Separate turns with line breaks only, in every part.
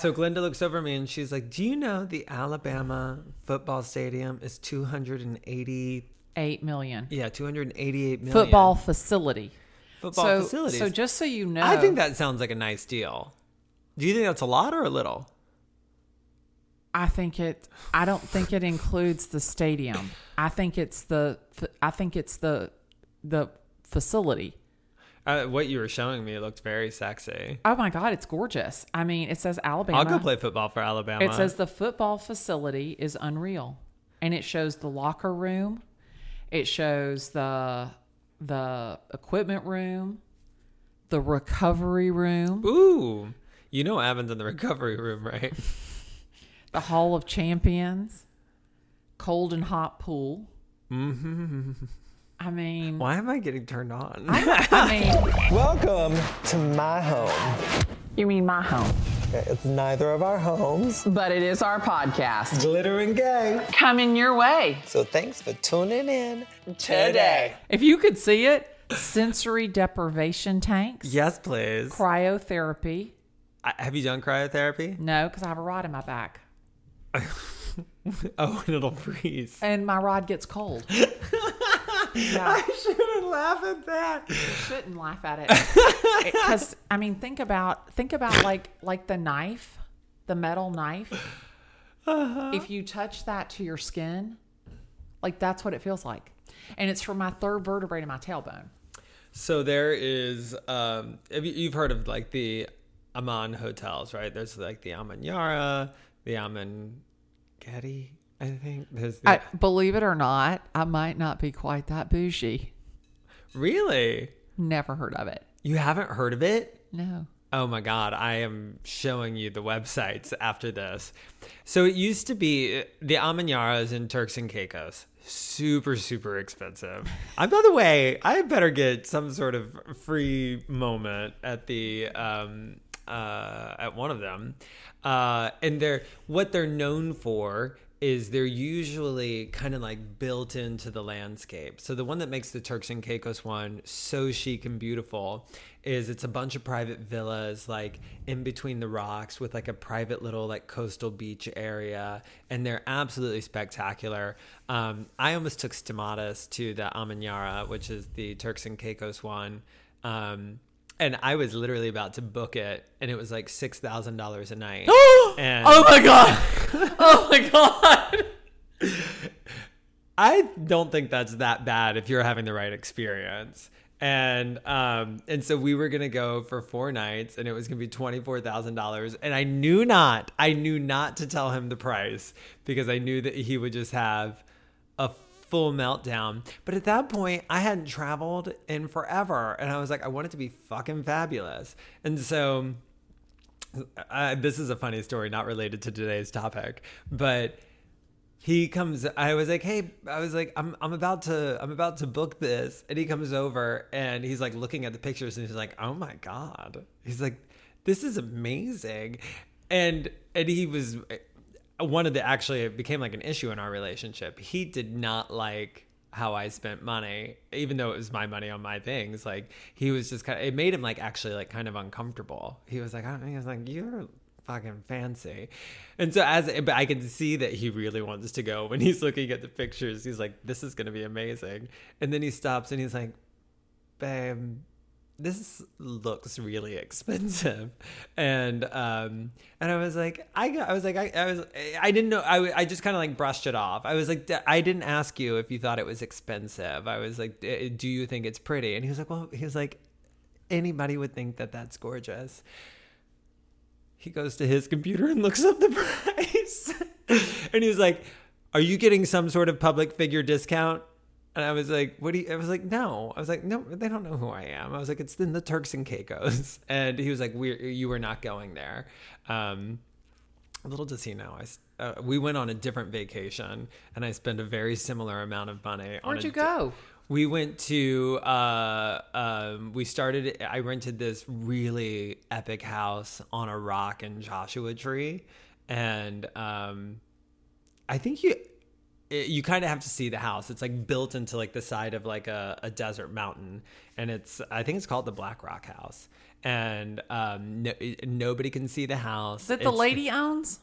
So Glennda looks over at me and she's like, "Do you know the Alabama football stadium is
288 million?
Yeah, 288 million
Football facility.
football
so,
facilities."
So just so you know,
I think that sounds like a nice deal. Do you think that's a lot or a little?
I think it. I don't think it includes the stadium. I think it's the. I think it's the the facility.
Uh, what you were showing me it looked very sexy.
Oh my God, it's gorgeous. I mean, it says Alabama.
I'll go play football for Alabama.
It says the football facility is unreal, and it shows the locker room. It shows the the equipment room, the recovery room,
"Ooh, you know Evan's in the recovery room, right?"
the Hall of Champions, cold and hot pool.
hmm
I mean,
Why am I getting turned on?
I mean,
Welcome to my home.
You mean my home?
It's neither of our homes.
But it is our podcast.
Glitter and gay.
Coming your way
So thanks for tuning in today.
if you could see it, sensory deprivation tanks,
yes, please.
cryotherapy.
I- Have you done cryotherapy?
No, because I have a rod in my back,
Oh, and it'll freeze.
and my rod gets cold.
I shouldn't laugh at that.
shouldn't laugh at it because I mean, think about think about like like the knife, the metal knife.
Uh-huh.
If you touch that to your skin, like that's what it feels like, and it's from my third vertebrae to my tailbone.
So there is, um, have you- you've heard of like the Aman hotels, right? There's like the Amanyara, the Aman Getty, I think. There's the,
I, believe it or not, I might not be quite that bougie.
really?
Never heard of it.
You haven't heard of it?
No.
Oh my God, I am showing you the websites after this. So it used to be the Amanyaras in Turks and Caicos. Super, super expensive. I, by the way, I better get some sort of free moment at the um, uh, at one of them. Uh, and they're what they're known for is they're usually kind of like built into the landscape. So the one that makes the Turks and Caicos one so chic and beautiful is it's a bunch of private villas like in between the rocks with like a private little like coastal beach area and they're absolutely spectacular. Um, I almost took Stamatis to the Amanyara, which is the Turks and Caicos one. Um, and I was literally about to book it, and it was like six thousand dollars a night. and
Oh my god! Oh my god!
I don't think that's that bad if you're having the right experience. And um and so we were gonna go for four nights and it was gonna be twenty four thousand dollars and I knew not I knew not to tell him the price because I knew that he would just have a full meltdown. But at that point I hadn't traveled in forever and I was like, I want it to be fucking fabulous. And so uh, this is a funny story, not related to today's topic, but he comes i was like hey i was like i'm i'm about to i'm about to book this and he comes over and he's like looking at the pictures and he's like oh my god he's like this is amazing and and he was one of the actually it became like an issue in our relationship he did not like how i spent money even though it was my money on my things like he was just kind of it made him like actually like kind of uncomfortable he was like I, don't, he was like you're fucking fancy. And so as but I can see that he really wants to go when he's looking at the pictures. He's like, this is gonna be amazing. And then he stops and he's like, babe, this looks really expensive. And um and I was like, I got, I was like, I, I was, I didn't know. I, I just kind of like brushed it off. I was like, I didn't ask you if you thought it was expensive. I was like, do you think it's pretty? And he was like, well, he was like, anybody would think that that's gorgeous he goes to his computer and looks up the price. and he was like, Are you getting some sort of public figure discount? And I was like, What do you? I was like, No. I was like, No, they don't know who I am. I was like, It's in the Turks and Caicos. And he was like, we You were not going there. Um, little does he know, I, uh, we went on a different vacation and I spent a very similar amount of money.
Where'd you
di-
go?
we went to uh um we started i rented this really epic house on a rock in joshua tree and um i think you it, you kind of have to see the house. It's like built into like the side of like a, a desert mountain, and it's I think it's called the Black Rock House. And um, no, nobody can see the house.
That the
It's-
lady owns?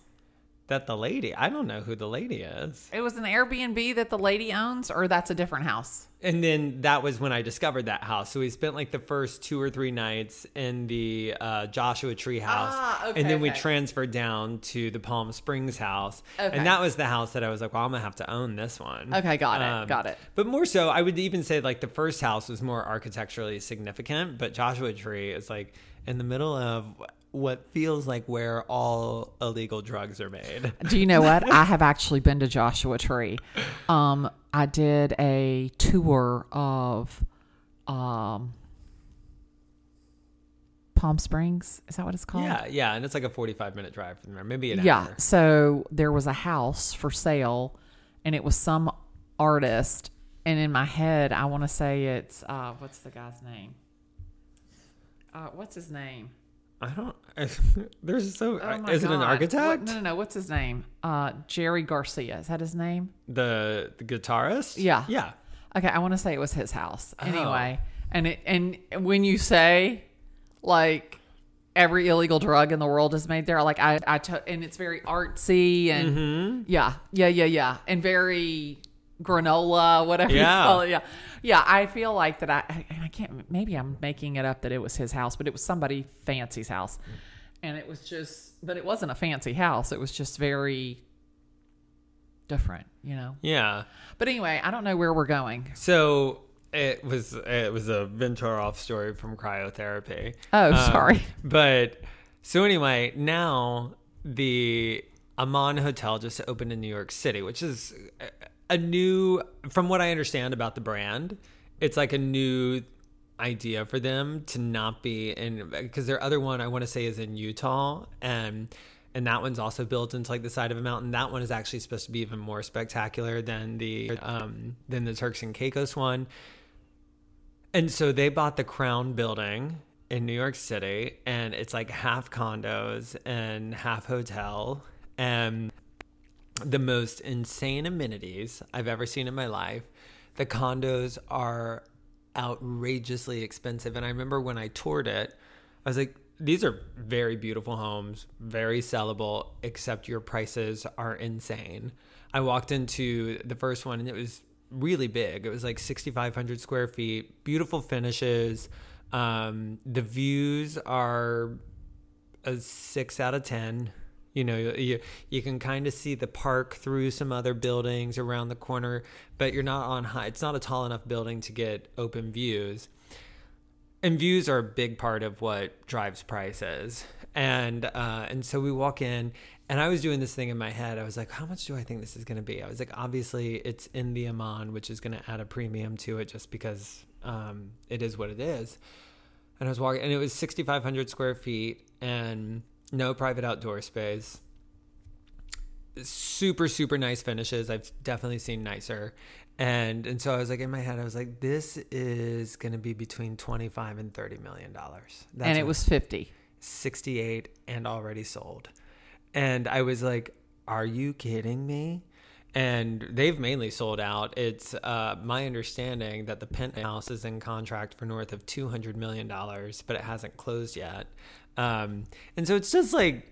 That the lady. I don't know who the lady is.
It was an Airbnb that the lady owns, or that's a different house?
And then that was when I discovered that house. So we spent like the first two or three nights in the uh, Joshua Tree house.
Ah, okay,
and then we
okay.
transferred down to the Palm Springs house.
Okay.
And that was the house that I was like, well, I'm going to have to own this one.
Okay, got it, got it.
But more so, I would even say like the first house was more architecturally significant, but Joshua Tree is like in the middle of what feels like where all illegal drugs are made.
Do you know what? I have actually been to Joshua Tree. Um, I did a tour of um, Palm Springs. Is that what it's called?
Yeah, yeah. And it's like a 45 minute drive from there, maybe an
yeah.
hour.
So there was a house for sale, and it was some artist. And in my head, I want to say it's uh, what's the guy's name? Uh, what's his name?
I don't. There's so.
Oh
is it an architect?
What- no, no, no. What's his name? Uh, Jerry Garcia. Is that his name?
The the guitarist.
Yeah.
Yeah.
Okay, I want to say it was his house.
Oh.
Anyway, and it, and when you say like every illegal drug in the world is made there, like I I to, and it's very artsy and
Mm-hmm.
yeah, yeah, yeah, yeah, and very granola, whatever
Yeah.
you call it. Yeah, yeah. I feel like that. I and I can't. Maybe I'm making it up that it was his house, but it was somebody fancy's house, and it was just. But it wasn't a fancy house. It was just very different, you know.
Yeah.
But anyway, I don't know where we're going.
So it was it was a venture off story from cryotherapy.
Oh,
Um,
sorry.
But so anyway, now the Aman Hotel just opened in New York City, which is a- new, from what I understand about the brand, it's like a new idea for them to not be in because their other one I want to say is in Utah and and that one's also built into like the side of a mountain. That one is actually supposed to be even more spectacular than the um than the Turks and Caicos one. And so they bought the Crown building in New York City, and it's like half condos and half hotel, and the most insane amenities I've ever seen in my life. The condos are outrageously expensive. And I remember when I toured it, I was like, these are very beautiful homes, very sellable, except your prices are insane. I walked into the first one and it was really big. It was like 6,500 square feet, beautiful finishes. Um, the views are a six out of 10. You know, you, you can kind of see the park through some other buildings around the corner, but you're not on high. It's not a tall enough building to get open views. And views are a big part of what drives prices and uh, and so we walk in and i was doing this thing in my head. I was like how much do i think this is going to be? I was like obviously it's in the Aman which is going to add a premium to it just because um, it is what it is. And i was walking and it was 6500 square feet and no private outdoor space. Super super nice finishes. I've definitely seen nicer. And and so i was like in my head i was like this is going to be between 25 and 30 million dollars.
And it was 50.
68 and already sold. And i was like are you kidding me? And they've mainly sold out. It's uh, my understanding that the penthouse is in contract for north of 200 million dollars but it hasn't closed yet um, and so it's just like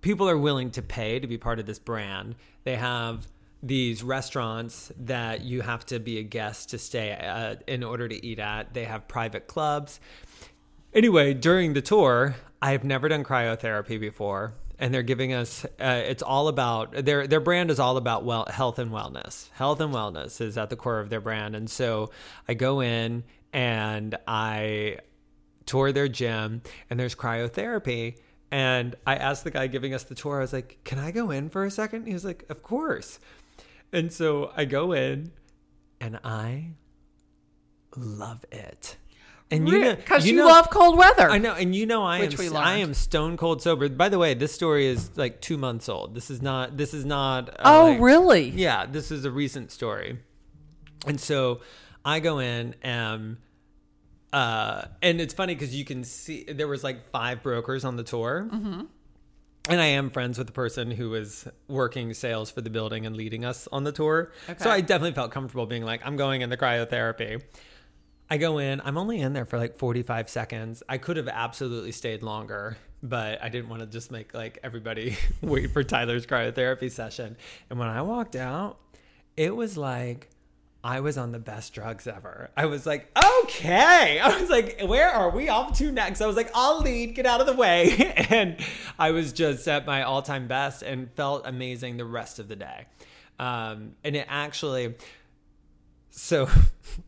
people are willing to pay to be part of this brand. They have these restaurants that you have to be a guest to stay uh, in order to eat at. They have private clubs. Anyway, during the tour, I have never done cryotherapy before, and they're giving us. Uh, it's all about their their brand is all about well health and wellness. Health and wellness is at the core of their brand, and so I go in and I tour their gym and there's cryotherapy and i asked the guy giving us the tour i was like can i go in for a second he was like of course and so i go in and i love it and you know
Because you,
know-
love cold weather.
I know, and you know, I am I am stone cold sober. By the way, this story is like two months old. This is not. This is not. uh,
Oh,
like-
really?
Yeah, this is a recent story. And so I go in and uh and it's funny because you can see there was like five brokers on the tour. and I am friends with the person who was working sales for the building and leading us on the tour.
Okay.
So I definitely felt comfortable being like, I'm going in the cryotherapy. I go in, I'm only in there for like 45 seconds. I could have absolutely stayed longer, but I didn't want to just make like everybody wait for Tyler's cryotherapy session. And when I walked out, it was like I was on the best drugs ever. I was like, okay. I was like, where are we off to next? I was like, I'll lead, get out of the way. And I was just at my all time best and felt amazing the rest of the day. Um, and it actually, so,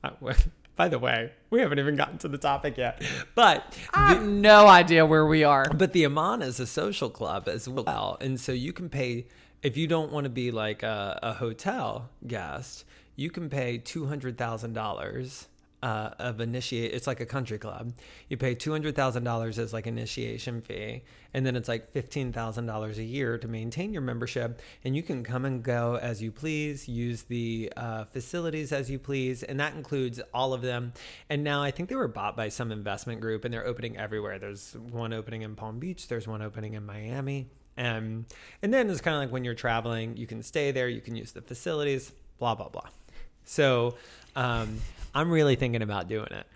by the way, we haven't even gotten to the topic yet. But
I have no idea where we are.
but the Aman is a social club as well. And so you can pay, if you don't want to be like a, a hotel guest, you can pay $200,000 uh, of initiate. It's like a country club. You pay $200,000 as like initiation fee. And then it's like $15,000 a year to maintain your membership. And you can come and go as you please, use the uh, facilities as you please. And that includes all of them. And now I think they were bought by some investment group and they're opening everywhere. There's one opening in Palm Beach, there's one opening in Miami. Um, and then it's kind of like when you're traveling, you can stay there, you can use the facilities, blah, blah, blah. So um, I'm really thinking about doing it.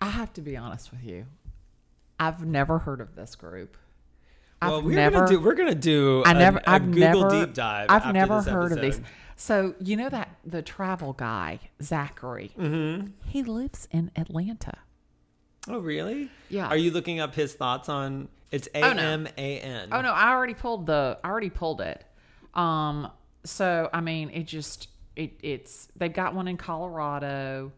I have to be honest with you. I've never heard of this group.
Well,
I've
we're
never,
gonna do we're gonna do
I
a-
never,
a
I've
Google
never,
deep dive.
I've never heard of these.
episode.
So you know that the travel guy Zachary, mm-hmm. he lives in Atlanta.
Oh, really?
Yeah.
Are you looking up his thoughts on? It's A
Oh, no.
M A N.
Oh no, I already pulled the, I already pulled it. Um, so I mean, it just, it, it's they've got one in Colorado.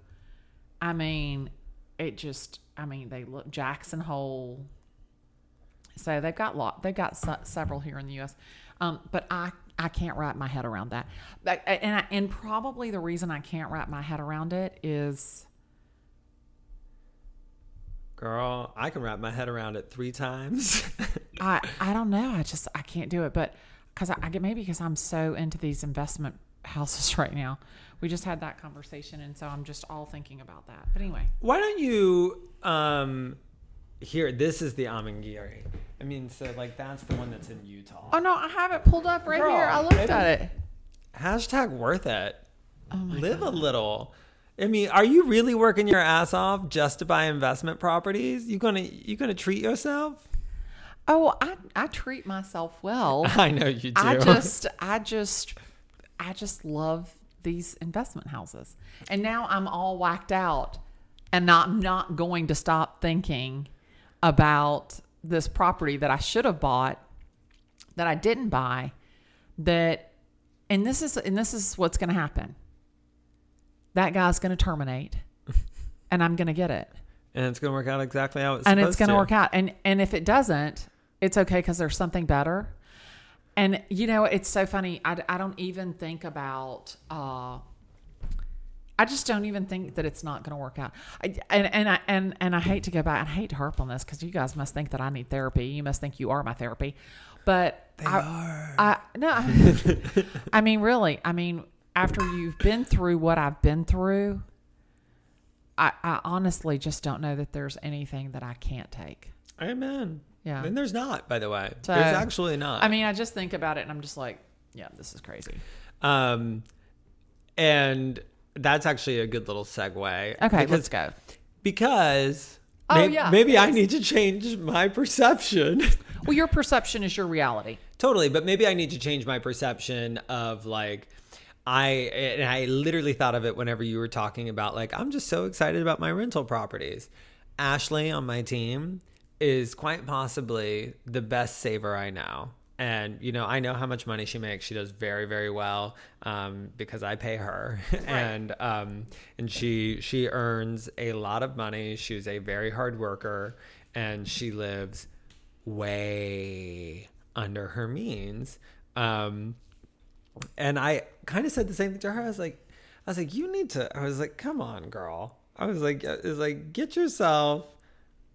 I mean, it just, I mean, they look Jackson Hole. So they've got lot, they've got se- several here in the U.S. Um, but I, I can't wrap my head around that. But, and I, and probably the reason I can't wrap my head around it is
Girl, I can wrap my head around it three times.
I I don't know. I just I can't do it. But because I, I get maybe because I'm so into these investment houses right now. We just had that conversation, and so I'm just all thinking about that. But anyway,
Why don't you um here this is the Amangiri. I mean, so like that's the one that's in Utah.
oh no, I have it pulled up right
Girl,
here. I looked
it
at it.
Hashtag worth it.
Oh
Live
god.
a little. I mean, are you really working your ass off just to buy investment properties? You gonna you gonna treat yourself?
Oh, I I treat myself well.
I know you do.
I just I just I just love these investment houses. And now I'm all whacked out and not I'm not going to stop thinking about this property that I should have bought that I didn't buy that and this is and this is what's going to happen. That guy's going to terminate and I'm going to get it.
and it's gonna work out exactly how it's
and it's going to
to
work out. And and if it doesn't, it's okay cuz there's something better. And you know, it's so funny. I, I don't even think about uh I just don't even think that it's not going to work out. I, and and I and and I hate to go back. I hate to harp on this because you guys must think that I need therapy. You must think you are my therapy, but they I, are. I no. I mean, really. I mean, after you've been through what I've been through, I, I honestly just don't know that there's anything that I can't take.
Amen.
Yeah.
And there's not, by the way.
So-
there's actually not.
I mean, I just think about it and I'm just like, yeah, this is crazy.
um, and that's actually a good little segue.
Okay,
because,
let's go.
Because
Oh,
may-
yeah,
maybe I need to change my perception.
Well, your perception is your reality.
Totally, but maybe I need to change my perception of like I and I literally thought of it whenever you were talking about like I'm just so excited about my rental properties. Ashley on my team is quite possibly the best saver I know. And you know, I know how much money she makes. She does very, very well um, because I pay her, and um, and she she earns a lot of money. She's a very hard worker, and she lives way under her means. Um, and I kind of said the same thing to her. I was like, I was like, you need to. I was like, come on, girl. I was like, I was like, get yourself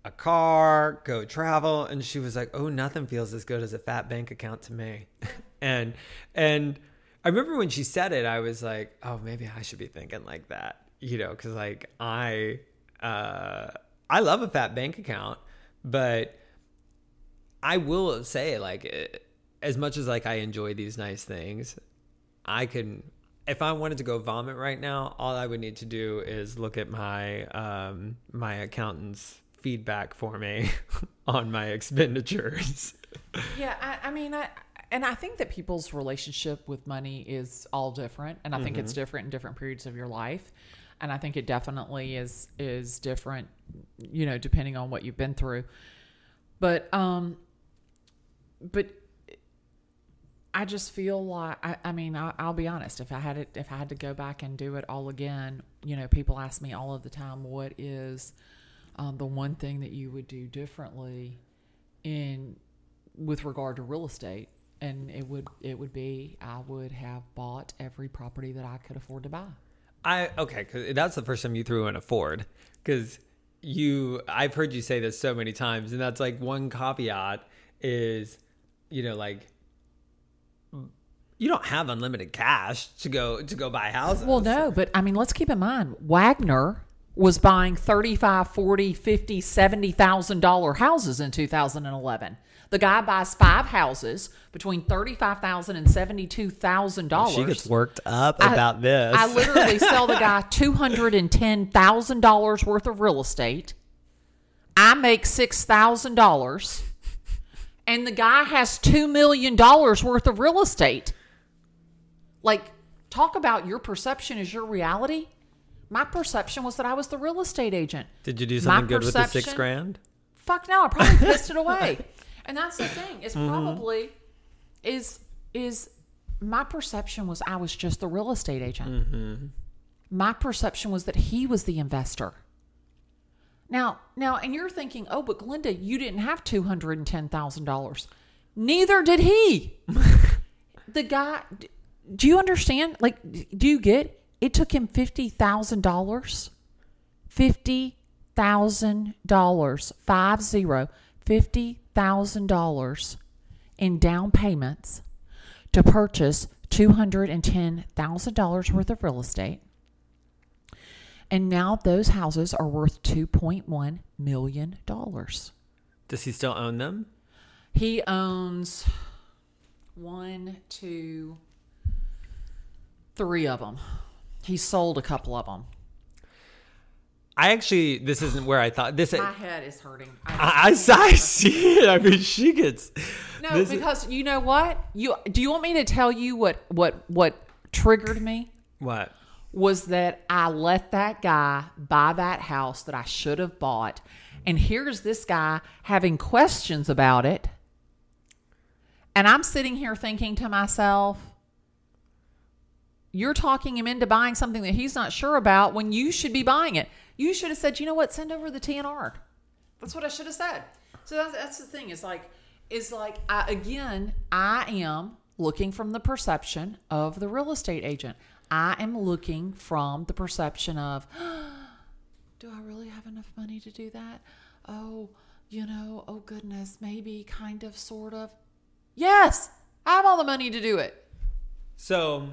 a car, go travel. And she was like, oh, nothing feels as good as a fat bank account to me. and and I remember when she said it, I was like, oh, maybe I should be thinking like that, you know, because like I uh, I love a fat bank account, but I will say, like, eh, as much as like I enjoy these nice things, I can. If I wanted to go vomit right now, all I would need to do is look at my um, my accountant's feedback for me on my expenditures.
Yeah, I, I mean, I and I think that people's relationship with money is all different, and I think it's different in different periods of your life, and I think it definitely is is different, you know, depending on what you've been through. But um, but I just feel like I, I mean I, I'll be honest if I had it if I had to go back and do it all again you know people ask me all of the time what is um, the one thing that you would do differently in with regard to real estate and it would it would be I would have bought every property that I could afford to buy
I okay, cause that's the first time you threw in afford because you I've heard you say this so many times, and that's like one caveat is, you know, like you don't have unlimited cash to go to go buy houses.
Well, no, but I mean, let's keep in mind Wagner was buying 35, 40, 50, 70,000 dollar houses in 2011. The guy buys five houses between 35,000 and 72,000 dollars.
she gets worked up
I-
about this.
I literally sell the guy two hundred and ten thousand dollars worth of real estate. I make six thousand dollars, and the guy has two million dollars worth of real estate. Like, talk about your perception is your reality. My perception was that I was the real estate agent.
Did you do
My
something good with the six grand?
Fuck no, I probably pissed it away. And that's the thing. Is mm-hmm. probably is is my perception was I was just the real estate agent. Mm-hmm. My perception was that he was the investor. Now, now, and you're thinking, oh, but Glennda, you didn't have two hundred and ten thousand dollars. Neither did he. the guy. Do you understand? Like, do you get? It took him fifty thousand dollars. Fifty thousand dollars. Five zero. Fifty thousand dollars in down payments to purchase two hundred and ten thousand dollars worth of real estate. And now those houses are worth two point one million dollars.
Does he still own them?
he owns one two three of them he sold a couple of them
I actually, this isn't where I thought this.
my head is hurting
I, I, I see it. I mean, she gets.
No,
this is-
because you know what? You do you want me to tell you what what what triggered me
what?
was that I let that guy buy that house that I should have bought. And here's this guy having questions about it. And I'm sitting here thinking to myself, you're talking him into buying something that he's not sure about when you should be buying it. You should have said, you know what, send over the TNR. That's what I should have said. So that's, that's the thing. Is like, is like, I, again, I am looking from the perception of the real estate agent. I am looking from the perception of, do I really have enough money to do that? Oh, you know, oh goodness, maybe, kind of, sort of. Yes, I have all the money to do it.
So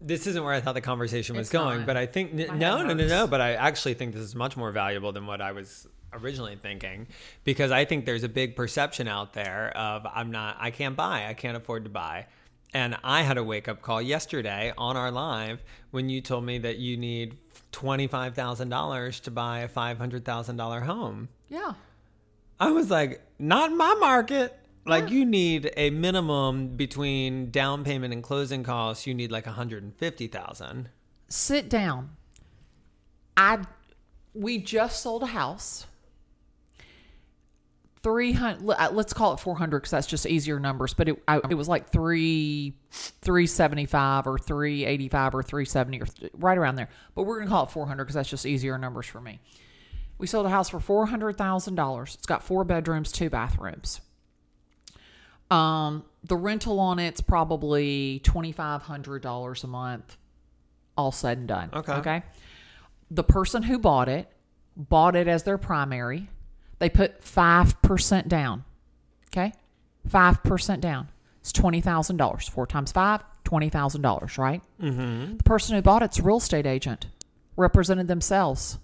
this isn't where I thought the conversation was
It's
going,
not.
but I think
My
no, no, no, no. But I actually think this is much more valuable than what I was originally thinking, because I think there's a big perception out there of I'm not, I can't buy, I can't afford to buy. And I had a wake up call yesterday on our live when you told me that you need twenty five thousand dollars to buy a five hundred thousand dollar home.
Yeah.
I was like, not in my market. Like you need a minimum between down payment and closing costs. You need like a hundred and fifty thousand.
sit down. I we just sold a house. 300 let- uh, let's call it 400 cuz that's just easier numbers, but it I, it was like 3 375 or 385 or 370 or th- right around there. But we're going to call it 400 cuz that's just easier numbers for me. We sold a house for $400,000. It's got four bedrooms, two bathrooms. Um, the rental on it's probably twenty five hundred dollars a month, all said and done.
Okay.
Okay. The person who bought it bought it as their primary. They put five percent down. Okay, five percent down. It's twenty thousand dollars. Four times five, twenty thousand dollars. Right. Mm-hmm. The person who bought it's a real estate agent, represented themselves.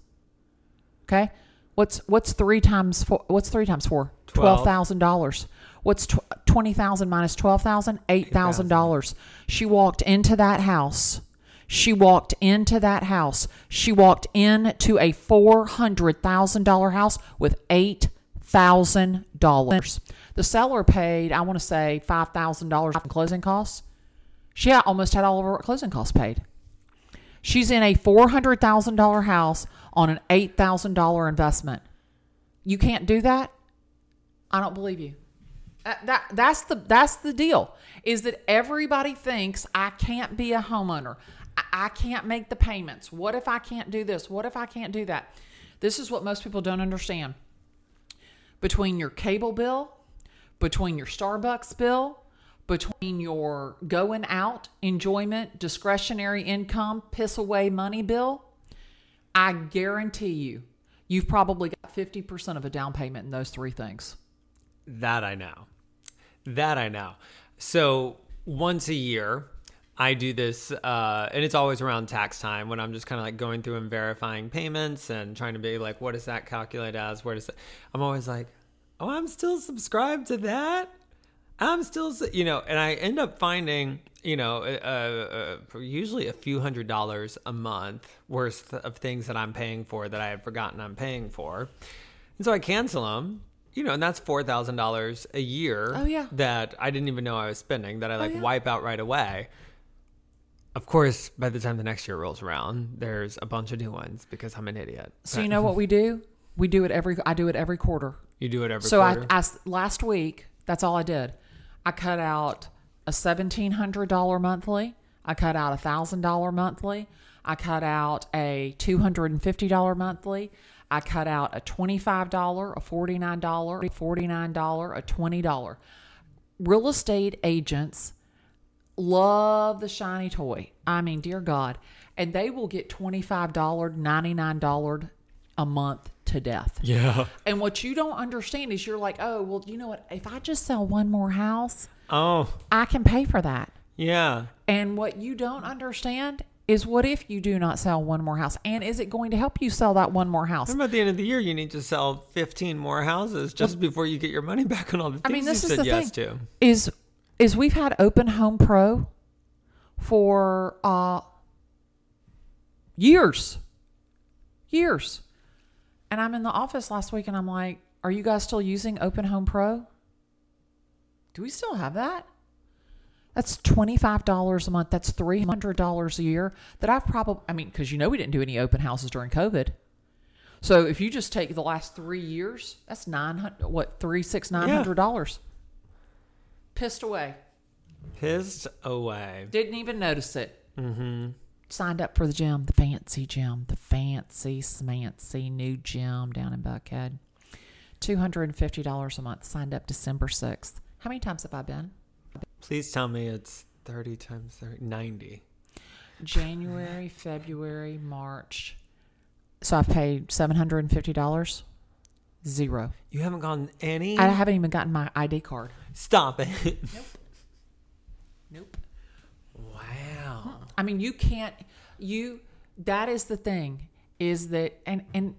Okay. What's what's three times four? What's three times four?
Twelve.
Thousand dollars. What's tw- twenty thousand minus twelve thousand? Eight thousand dollars. She walked into that house. She walked into that house. She walked into a four hundred thousand dollar house with eight thousand dollars. The seller paid, I want to say, five thousand dollars in closing costs. She almost had all of her closing costs paid. She's in a four hundred thousand dollar house on an eight thousand dollar investment. You can't do that. I don't believe you. Uh, that that's the that's the deal. Is that everybody thinks I can't be a homeowner. I, I can't make the payments. What if I can't do this? What if I can't do that? This is what most people don't understand. Between your cable bill, between your Starbucks bill, between your going out, enjoyment, discretionary income, piss away money bill, I guarantee you, you've probably got 50% of a down payment in those three things.
That I know. That I know. So once a year, I do this, uh, and it's always around tax time when I'm just kind of like going through and verifying payments and trying to be like, what does that calculate as? Where does that? I'm always like, oh, I'm still subscribed to that. I'm still, you know, and I end up finding, you know, uh, uh, usually a few hundred dollars a month worth of things that I'm paying for that I had forgotten I'm paying for. And so I cancel them, you know, and that's $4,000 a year
Oh, yeah.
that I didn't even know I was spending that I like
yeah.
wipe out right away. Of course, by the time the next year rolls around, there's a bunch of new ones because I'm an idiot.
So you know what we do? We do it every. I do it every quarter.
You do it every quarter.
So I,
quarter.
Last week. That's all I did. I cut out a seventeen hundred dollar monthly. I cut out a thousand dollar monthly. I cut out a two hundred and fifty dollar monthly. I cut out a twenty five dollar, a forty nine dollar, a forty nine dollar, a twenty dollar. Real estate agents love the shiny toy. I mean, dear God. And they will get $25, $99 a month to death.
yeah.
And what you don't understand is you're like, oh, well, you know what? If I just sell one more house,
Oh,
I can pay for that.
yeah.
And what you don't understand is what if you do not sell one more house? And is it going to help you sell that one more house?
Remember at the end of the year, you need to sell 15 more houses just before you get your money back on all the things
I mean, this
you
is
said
the
yes
thing.
to.
Is is we've had Open Home Pro for uh years. Years. And I'm in the office last week and I'm like, are you guys still using Open Home Pro? Do we still have that? That's $25 a month. That's $300 a year that I've probably, I mean, because you know we didn't do any open houses during COVID. So if you just take the last three years, that's nine hundred. What three, six, nine hundred dollars? Pissed away.
Pissed away.
Didn't even notice it. Mm-hmm. Signed up for the gym, the fancy gym, the fancy smancy new gym down in Buckhead. Two hundred and fifty dollars a month. Signed up December sixth. How many times have I been?
Please tell me it's 30 times 30, 90.
January, February, March. So I've paid seven hundred and fifty dollars. Zero.
You haven't gotten any?
I haven't even gotten my ID card.
Stop it.
Nope.
wow.
I mean, you can't. You. That is the thing. Is that and and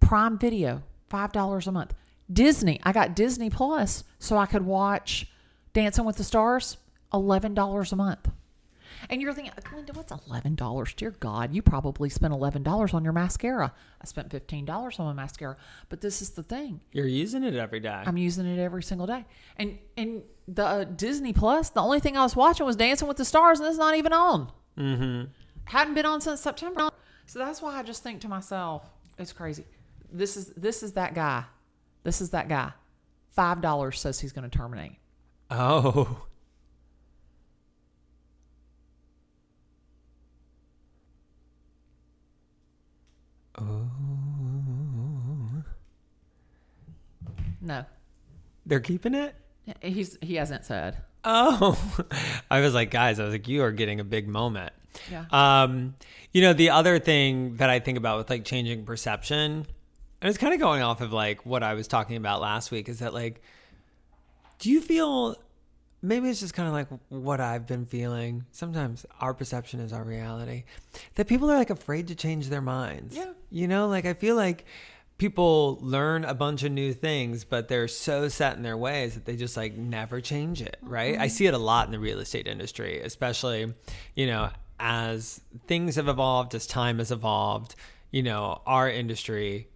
Prime Video five dollars a month. Disney. I got Disney Plus so I could watch Dancing with the Stars. Eleven dollars a month. And you're thinking, Linda, what's eleven dollars? Dear God, you probably spent eleven dollars on your mascara. I spent fifteen dollars on my mascara. But this is the thing.
You're using it every day.
I'm using it every single day. And and the uh, Disney Plus, the only thing I was watching was Dancing with the Stars, and it's not even on. Mm-hmm. Hadn't been on since September. So that's why I just think to myself, it's crazy. This is this is that guy. This is that guy. Five dollars says he's going to terminate.
oh.
No,
They're keeping it?
he's he hasn't said.
Oh, I was like, guys, I was like, you are getting a big moment.
Yeah.
Um, you know, the other thing that I think about with like changing perception, and it's kind of going off of like what I was talking about last week, is that like, do you feel maybe it's just kind of like what I've been feeling? Sometimes our perception is our reality. That people are like afraid to change their minds.
Yeah.
You know, like I feel like people learn a bunch of new things, but they're so set in their ways that they just like never change it, right? I mm-hmm. see it a lot in the real estate industry, especially, you know, as things have evolved, as time has evolved, you know, our industry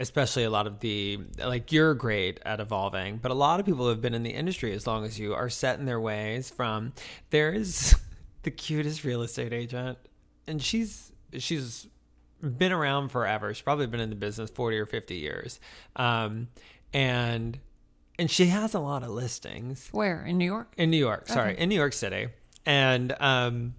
especially a lot of the like you're great at evolving but a lot of people who have been in the industry as long as you are set in their ways from there's the cutest real estate agent and she's she's been around forever. She's probably been in the business 40 or 50 years. Um and and she has a lot of listings.
Where? In New York?
in New York. Sorry, in New York City, and um,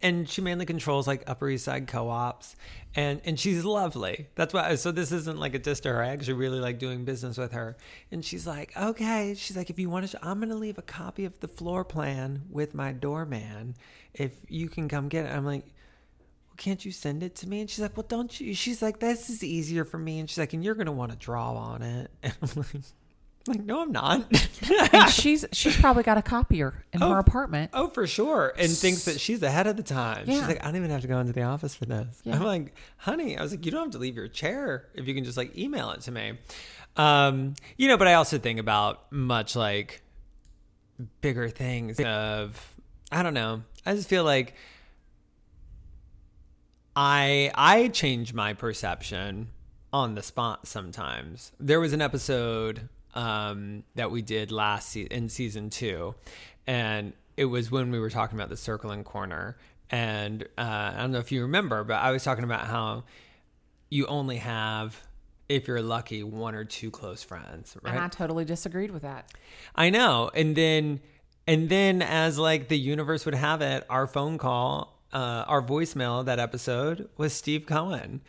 and she mainly controls like Upper East Side co-ops, and and she's lovely. That's why. So this isn't like a diss to her. I actually really like doing business with her, and she's like, okay. She's like, if you want to, I'm gonna leave a copy of the floor plan with my doorman. If you can come get it, I'm like. Well, can't you send it to me? And she's like, well, don't you? She's like, this is easier for me. And she's like, and you're gonna want to draw on it. And I'm like, like, no, I'm not.
and she's she's probably got a copier in
Oh.
her apartment.
Oh, for sure. And thinks that she's ahead of the time. She's like, I don't even have to go into the office for this.
Yeah.
I'm like, honey, I was like, you don't have to leave your chair if you can just like email it to me. Um, you know, but I also think about much like bigger things of I don't know. I just feel like I I change my perception on the spot sometimes. There was an episode um, that we did last se- in season two, and it was when we were talking about the circling corner. And uh, I don't know if you remember, but I was talking about how you only have, if you're lucky, one or two close friends, right?
And I totally disagreed with that.
I know. And then and then as like the universe would have it, our phone call, uh, our voicemail that episode was Steve Cohen.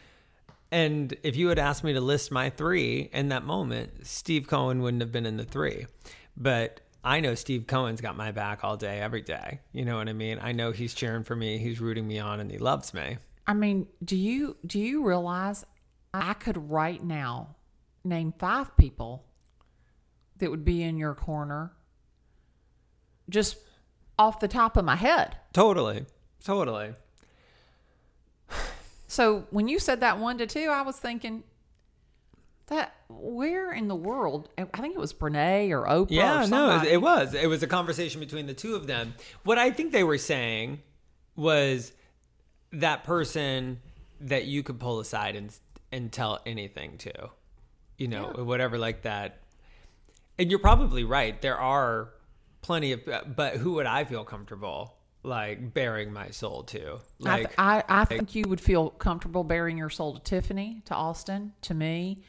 And if you had asked me to list my three in that moment, Steve Cohen wouldn't have been in the three. But I know Steve Cohen's got my back all day, every day. You know what I mean? I know he's cheering for me, he's rooting me on, and he loves me.
I mean, do you do you realize I could right now name five people that would be in your corner just off the top of my head.
Totally. Totally.
So when you said that one to two, I was thinking that where in the world? I think it was Brene or Oprah.
Yeah,
or
no, it was. It was a conversation between the two of them. What I think they were saying was that person that you could pull aside and and tell anything to, you know, whatever like that. And you're probably right. There are plenty of, but who would I feel comfortable like bearing my soul to?
I,
Like,
I, I think you would feel comfortable bearing your soul to Tiffany, to Austin, to me,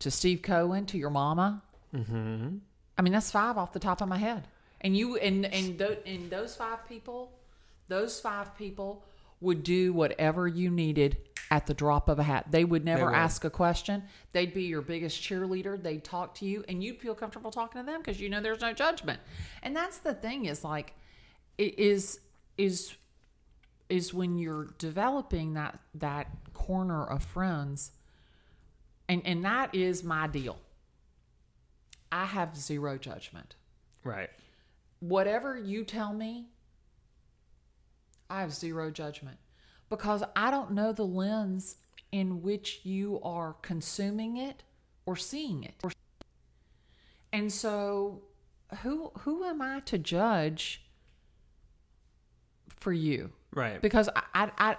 to Steve Cohen, to your mama. Mm-hmm. I mean, that's five off the top of my head. And you and and th- and those five people, those five people would do whatever you needed at the drop of a hat. They would never
would.
ask a question. They'd be your biggest cheerleader. They'd talk to you, and you'd feel comfortable talking to them because you know there's no judgment. And that's the thing is like, it is is is when you're developing that that corner of friends and and that is my deal. I have zero judgment.
Right.
whatever you tell me i have zero judgment because i don't know the lens in which you are consuming it or seeing it. And so who who am i to judge for you
Right.
because I, I, I,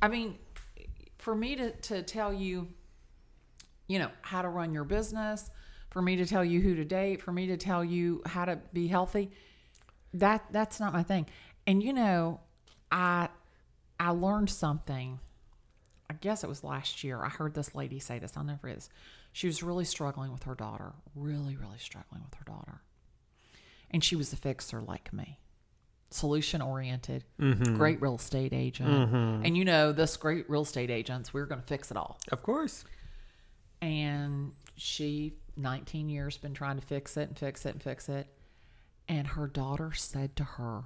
I mean, for me to, to tell you, you know, how to run your business, for me to tell you who to date, for me to tell you how to be healthy, that that's not my thing. And you know, I, I learned something. I guess it was last year. I heard this lady say this. I'll never forget this. She was really struggling with her daughter, really, really struggling with her daughter, and she was a fixer like me solution oriented, mm-hmm. great real estate agent. Mm-hmm. And you know, this great real estate agents, we're going to fix it all.
Of course.
And she, 19 years, been trying to fix it and fix it and fix it. And her daughter said to her,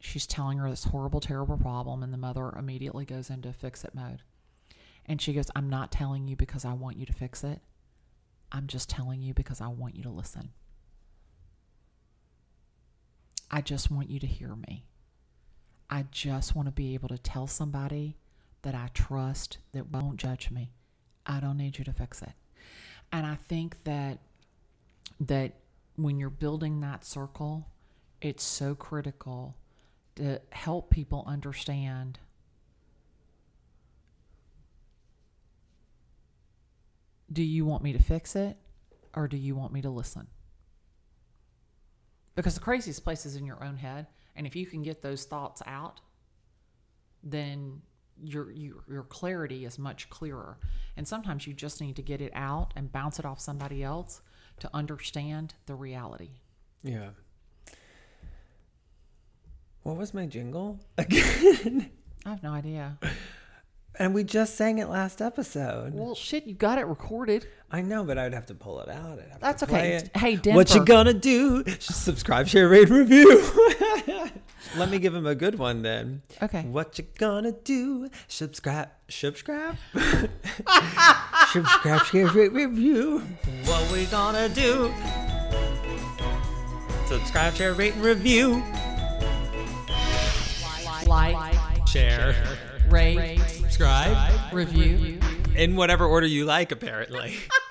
she's telling her this horrible, terrible problem. And the mother immediately goes into fix it mode. And she goes, I'm not telling you because I want you to fix it. I'm just telling you because I want you to listen. I just want you to hear me. I just want to be able to tell somebody that I trust that won't judge me. I don't need you to fix it. And I think that that when you're building that circle, it's so critical to help people understand do you want me to fix it or do you want me to listen? Because the craziest place is in your own head. And if you can get those thoughts out, then your, your your clarity is much clearer. And sometimes you just need to get it out and bounce it off somebody else to understand the reality.
Yeah. What was my jingle again?
I have no idea.
And we just sang it last episode.
Well, shit, you got it recorded.
I know, but I'd have to pull it out. I'd have
That's
to play
okay.
it.
Hey,
what you gonna do? Subscribe, share, rate, review. Let me give him a good one then.
Okay.
What you gonna do? Subscribe, subscribe, subscribe, share, rate, review. What we gonna do? Subscribe, share, rate, and review.
Like,
Share,
rate,
subscribe,
review.
in whatever order you like, apparently.